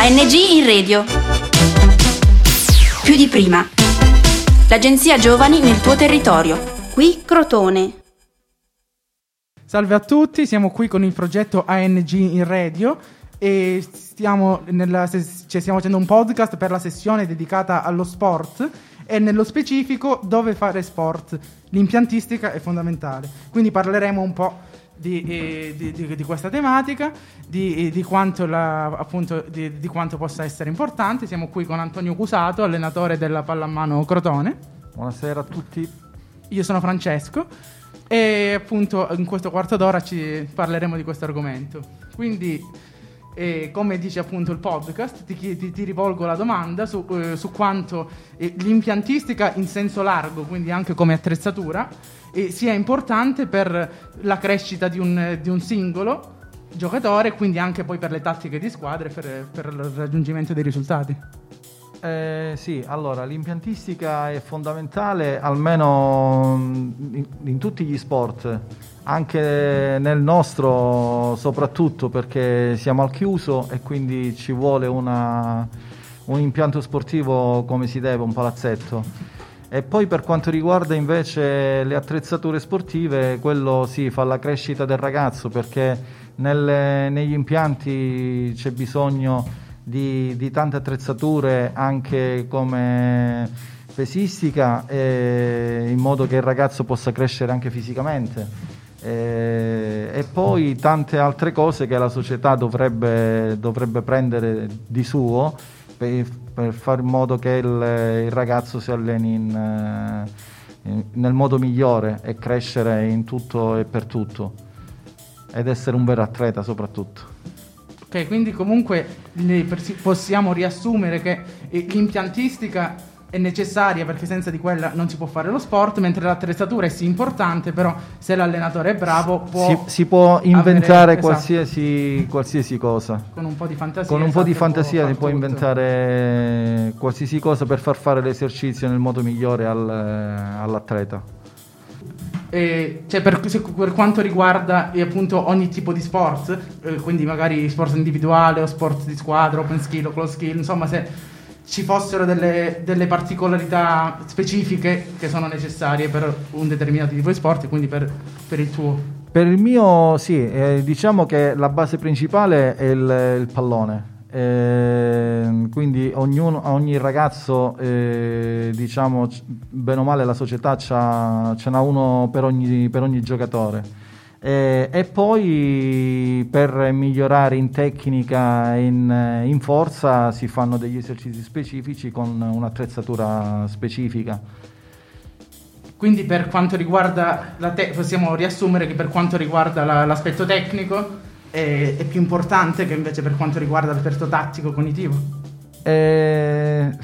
ANG in radio. Più di prima. L'agenzia Giovani nel tuo territorio. Qui Crotone. Salve a tutti, siamo qui con il progetto ANG in radio e stiamo, nella, cioè stiamo facendo un podcast per la sessione dedicata allo sport e nello specifico dove fare sport. L'impiantistica è fondamentale, quindi parleremo un po' di, eh, di, di, di questa tematica, di, quanto la, appunto, di, quanto possa essere importante. Siamo qui con Antonio Cusato, allenatore della pallamano Crotone. Buonasera a tutti. Io sono Francesco e appunto in questo quarto d'ora ci parleremo di questo argomento. Quindi, eh, come dice appunto il podcast, ti, ti, ti rivolgo la domanda su, eh, su quanto eh, l'impiantistica in senso largo, quindi anche come attrezzatura, sia importante per la crescita di un, di un singolo giocatore quindi anche poi per le tattiche di squadra e per, per il raggiungimento dei risultati. Eh, sì, allora l'impiantistica è fondamentale almeno in, in, tutti gli sport, anche nel nostro soprattutto perché siamo al chiuso e quindi ci vuole una, un impianto sportivo come si deve, un palazzetto. E poi per quanto riguarda invece le attrezzature sportive, quello sì, fa la crescita del ragazzo perché nelle, negli impianti c'è bisogno di, di tante attrezzature anche come pesistica eh, in modo che il ragazzo possa crescere anche fisicamente eh, e poi tante altre cose che la società dovrebbe, dovrebbe prendere di suo per, per fare in modo che il, il ragazzo si alleni in, eh, in, nel modo migliore e crescere in tutto e per tutto ed essere un vero atleta soprattutto. Ok, quindi comunque possiamo riassumere che eh, l'impiantistica è necessaria perché senza di quella non si può fare lo sport, mentre l'attrezzatura è sì importante, però se l'allenatore è bravo può... Si, si può inventare avere, qualsiasi, esatto. qualsiasi, cosa. Con un po' di fantasia. Con un po' di esatto, fantasia si può inventare qualsiasi cosa per far fare l'esercizio nel modo migliore al, all'atleta. Eh, cioè per, per, quanto riguarda eh, appunto ogni tipo di sport, eh, quindi magari sport individuale o sport di squadra, open skill o close skill, insomma se ci fossero delle, delle, particolarità specifiche che sono necessarie per un determinato tipo di sport, quindi per, per il tuo. Per il mio sì, eh, diciamo che la base principale è il, il pallone eh, quindi ognuno, ogni ragazzo, eh, diciamo, bene o male la società ce n'ha uno per ogni, per ogni giocatore. Eh, e poi per migliorare in tecnica e in, in, forza si fanno degli esercizi specifici con un'attrezzatura specifica. Quindi per quanto riguarda la te- possiamo riassumere che per quanto riguarda la, l'aspetto tecnico è, è più importante che invece per quanto riguarda l'aspetto tattico cognitivo? Eh,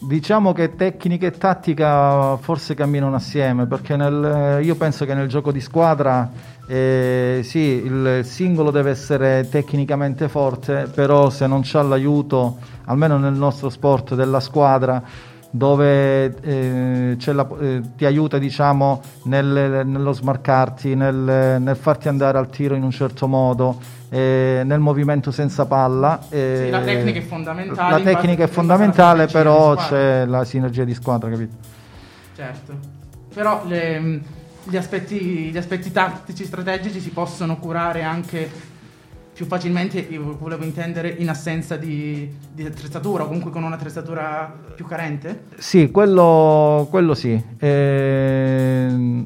diciamo che tecnica e tattica forse camminano assieme perché nel, io penso che nel gioco di squadra eh, sì, il singolo deve essere tecnicamente forte, però se non c'è l'aiuto, almeno nel nostro sport, della squadra, dove eh, la, eh, ti aiuta diciamo, nel, nello smarcarti, nel, nel, farti andare al tiro in un certo modo, eh, nel movimento senza palla. Sì, la tecnica è fondamentale. La tecnica è fondamentale, però c'è la sinergia di squadra, capito? Certo, però le, gli, aspetti, gli aspetti tattici, strategici si possono curare anche più facilmente, io volevo intendere, in assenza di, di, attrezzatura o comunque con un'attrezzatura più carente? Sì, quello, quello sì. Eh,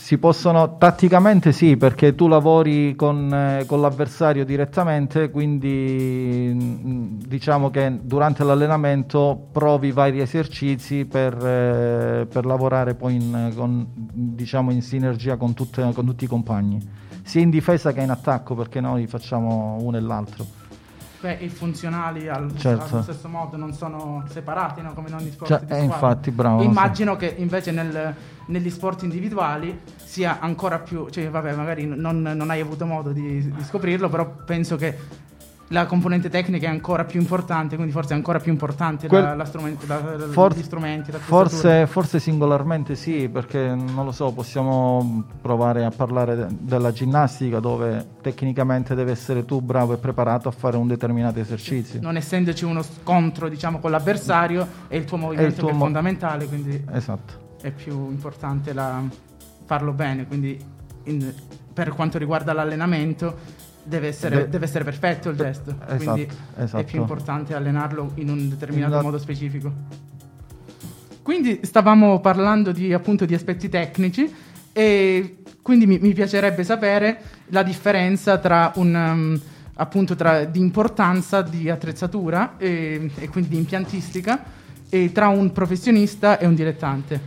si possono, tatticamente sì, perché tu lavori con, eh, con, l'avversario direttamente, quindi mm, diciamo che durante l'allenamento provi vari esercizi per, eh, per lavorare poi in, con, diciamo in sinergia con, tutte, con tutti i compagni sia in difesa che in attacco perché noi facciamo uno e l'altro. Beh, i funzionali al, certo. allo stesso modo non sono separati no? come in ogni sport cioè, eh, infatti, bravo. Immagino sì. che invece nel, negli sport individuali sia ancora più, cioè vabbè magari non, non hai avuto modo di, di scoprirlo, però penso che la componente tecnica è ancora più importante, quindi forse è ancora più importante Quel- la, la la- la- For- gli strumenti. Forse, forse singolarmente sì, perché non lo so, possiamo provare a parlare de- della ginnastica dove tecnicamente devi essere tu bravo e preparato a fare un determinato esercizio. Non essendoci uno scontro, diciamo, con l'avversario, è il tuo movimento tuo che è mo- fondamentale, quindi Esatto. è più importante la- farlo bene. Quindi in- per quanto riguarda l'allenamento deve essere, De- deve essere perfetto il gesto, Esatto, quindi è esatto. più importante allenarlo in un determinato In- modo specifico. Quindi stavamo parlando di, appunto di aspetti tecnici e quindi mi, mi piacerebbe sapere la differenza tra un... um, appunto tra, di importanza di attrezzatura e, e quindi di impiantistica e tra un professionista e un dilettante.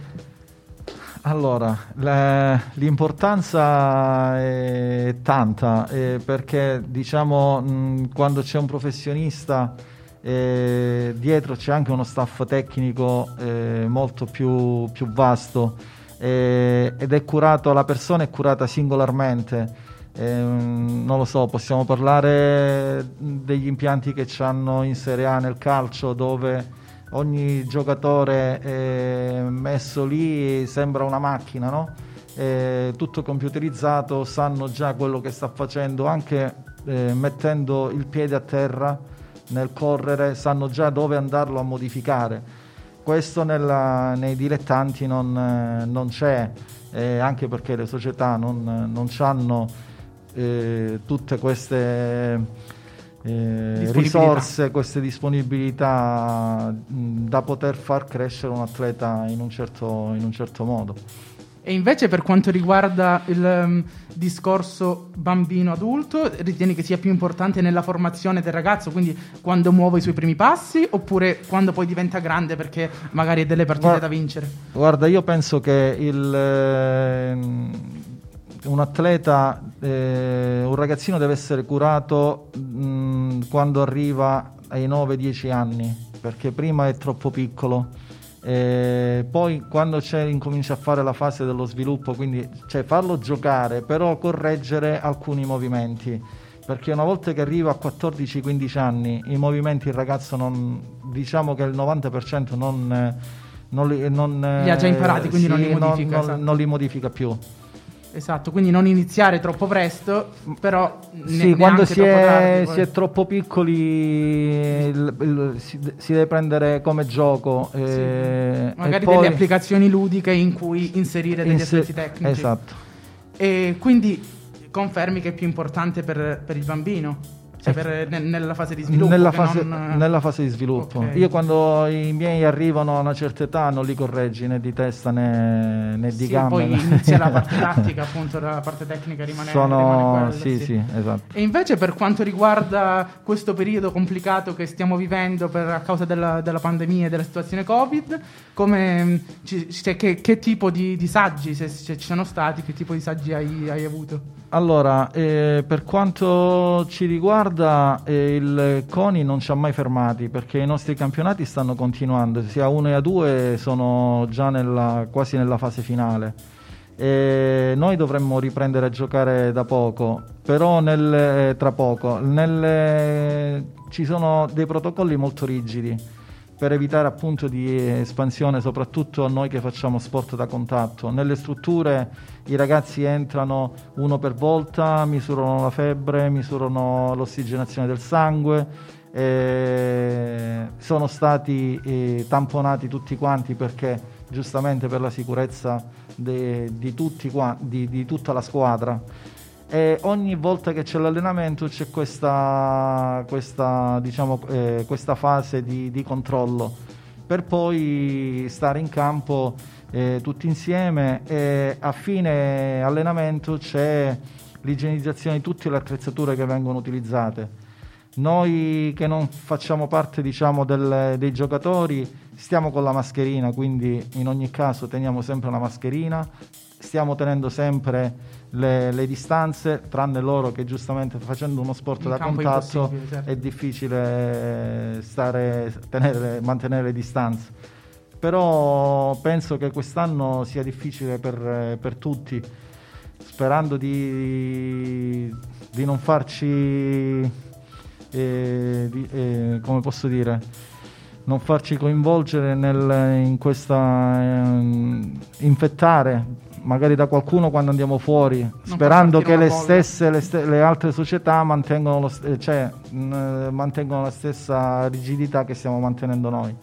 Allora, le- l'importanza è tanta eh, perché diciamo mh, quando c'è un professionista eh, dietro c'è anche uno staff tecnico eh, molto più, più vasto eh, ed è curato, la persona è curata singolarmente. Ehm, non lo so, possiamo parlare degli impianti che hanno in Serie A nel calcio dove ogni giocatore è messo lì sembra una macchina, no? È tutto computerizzato, sanno già quello che sta facendo, anche eh, mettendo il piede a terra nel correre, sanno già dove andarlo a modificare. Questo nella- nei dilettanti non, eh, non c'è, eh, anche perché le società non, non hanno tutte queste eh, risorse, queste disponibilità mh, da poter far crescere un atleta in un certo, in un certo modo. E invece per quanto riguarda il um, discorso bambino-adulto, ritieni che sia più importante nella formazione del ragazzo, quindi quando muove i suoi primi passi, oppure quando poi diventa grande perché magari ha delle partite Guarda- da vincere? Guarda, io penso che il, ehm, un atleta, eh, un ragazzino deve essere curato mh, quando arriva ai 9-10 anni, perché prima è troppo piccolo. E poi quando c'è, incomincia a fare la fase dello sviluppo, quindi cioè farlo giocare, però correggere alcuni movimenti. Perché una volta che arriva a 14-15 anni, i movimenti il ragazzo non, diciamo che il 90% non, eh, non li, non, Li ha già imparati, quindi non li sì, modifica, non- esatto. non li modifica più. Esatto, quindi non iniziare troppo presto, però ne- Sì, quando si è, tardi, poi. si è troppo piccoli il- il- si, si deve prendere come gioco. Sì. eh, Magari poi delle applicazioni ludiche in cui inserire degli inser- aspetti tecnici. Esatto. E quindi confermi che è più importante per, per il bambino, cioè per- ne- nella fase di sviluppo. Nella fase, non- nella fase di sviluppo. Ok. Io quando i miei arrivano a una certa età non li correggi né di testa né, né di Sì, gambe. poi inizia la parte tattica, appunto, la parte tecnica rimane, Sono, rimane quella, sì, sì, esatto. E invece per quanto riguarda questo periodo complicato che stiamo vivendo per, a causa della, della pandemia e della situazione Covid, come, ci- cioè, che, che tipo di disagi, se, se ci sono stati, che tipo di disagi hai, hai avuto? Allora, eh, per quanto ci riguarda, eh, il CONI non ci ha mai fermati perché i nostri campionati stanno continuando, sia a 1 e a 2 sono già nella- quasi nella fase finale. E noi dovremmo riprendere a giocare da poco, però nel- eh, tra poco. Nel- ci sono dei protocolli molto rigidi per evitare appunto di espansione, soprattutto a noi che facciamo sport da contatto. Nelle strutture i ragazzi entrano uno per volta, misurano la febbre, misurano l'ossigenazione del sangue, eh, sono stati eh, tamponati tutti quanti perché giustamente per la sicurezza de- di, tutti di- di tutta la squadra. E ogni volta che c'è l'allenamento c'è questa, questa, diciamo, eh, questa fase di, di controllo per poi stare in campo eh, tutti insieme e a fine allenamento c'è l'igienizzazione di tutte le attrezzature che vengono utilizzate. Noi che non facciamo parte diciamo, del- dei giocatori stiamo con la mascherina, quindi in ogni caso teniamo sempre la mascherina, stiamo tenendo sempre le, le distanze, tranne loro che giustamente facendo uno sport In da è contatto impossibile, certo. è difficile stare, tenere- mantenere le distanze. Però penso che quest'anno sia difficile per, per tutti, sperando di, di non farci e, e come posso dire, non farci coinvolgere nel, in questa eh, infettare magari da qualcuno quando andiamo fuori, non sperando che le stesse, le, st- le, altre società mantengono, st- cioè, mh, mantengono la stessa rigidità che stiamo mantenendo noi.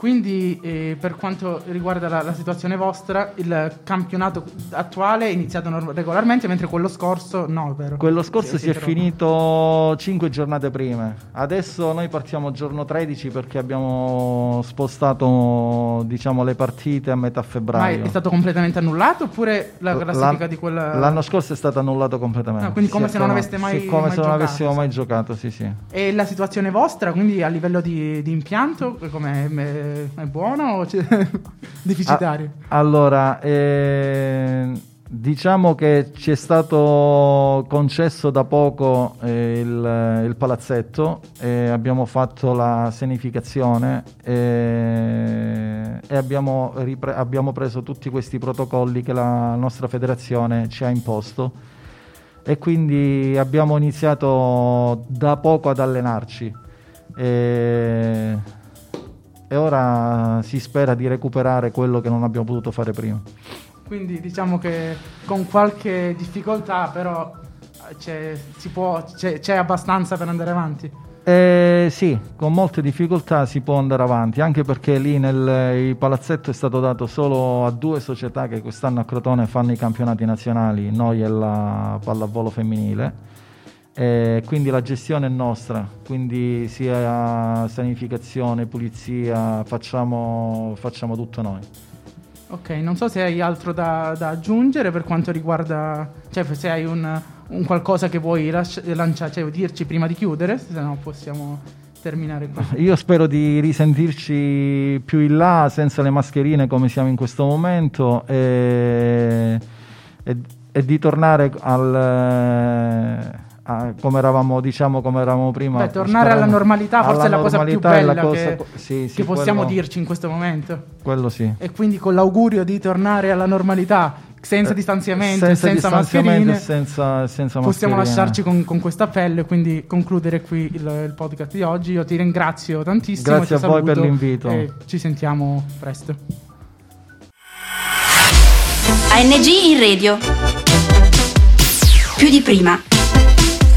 Quindi eh, per quanto riguarda la, la, situazione vostra, il campionato attuale è iniziato regolarmente, mentre quello scorso no, vero? Quello scorso si, si è finito 5 giornate prima. Adesso noi partiamo giorno 13 perché abbiamo spostato diciamo, le partite a metà febbraio. Ma è stato completamente annullato oppure la classifica di quella... L'anno scorso è stato annullato completamente. Ah, quindi come se non aveste mai, sì, come mai se non avessimo mai giocato, sì sì. E la situazione vostra, quindi a livello di, di impianto, come è buono o deficitario? A- allora, eh, diciamo che ci è stato concesso da poco eh, il, il, palazzetto e abbiamo fatto la sanificazione e, e abbiamo, ripre- abbiamo preso tutti questi protocolli che la nostra federazione ci ha imposto e quindi abbiamo iniziato da poco ad allenarci. E e ora si spera di recuperare quello che non abbiamo potuto fare prima. Quindi diciamo che con qualche difficoltà però c'è, può, c'è, c'è abbastanza per andare avanti. Eh, sì, con molte difficoltà si può andare avanti, anche perché lì nel palazzetto è stato dato solo a due società che quest'anno a Crotone fanno i campionati nazionali, noi e la pallavolo femminile eh, quindi la gestione è nostra, quindi sia sanificazione, pulizia, facciamo, facciamo tutto noi. Ok, non so se hai altro da, da, aggiungere per quanto riguarda, cioè se hai un, un qualcosa che vuoi lanciare, cioè dirci prima di chiudere, se no possiamo terminare qui. Io spero di risentirci più in là, senza le mascherine come siamo in questo momento e, e, e di tornare al come eravamo, diciamo, come eravamo prima. Beh, tornare alla normalità forse alla è la cosa più bella cosa, che, sì, sì, che possiamo quello, dirci in questo momento. Quello sì. E quindi con l'augurio di tornare alla normalità senza eh, distanziamento senza, senza mascherine senza, senza possiamo lasciarci con, con questo appello e quindi concludere qui il, il, podcast di oggi io ti ringrazio tantissimo grazie a voi per l'invito e ci sentiamo presto ANG in radio più di prima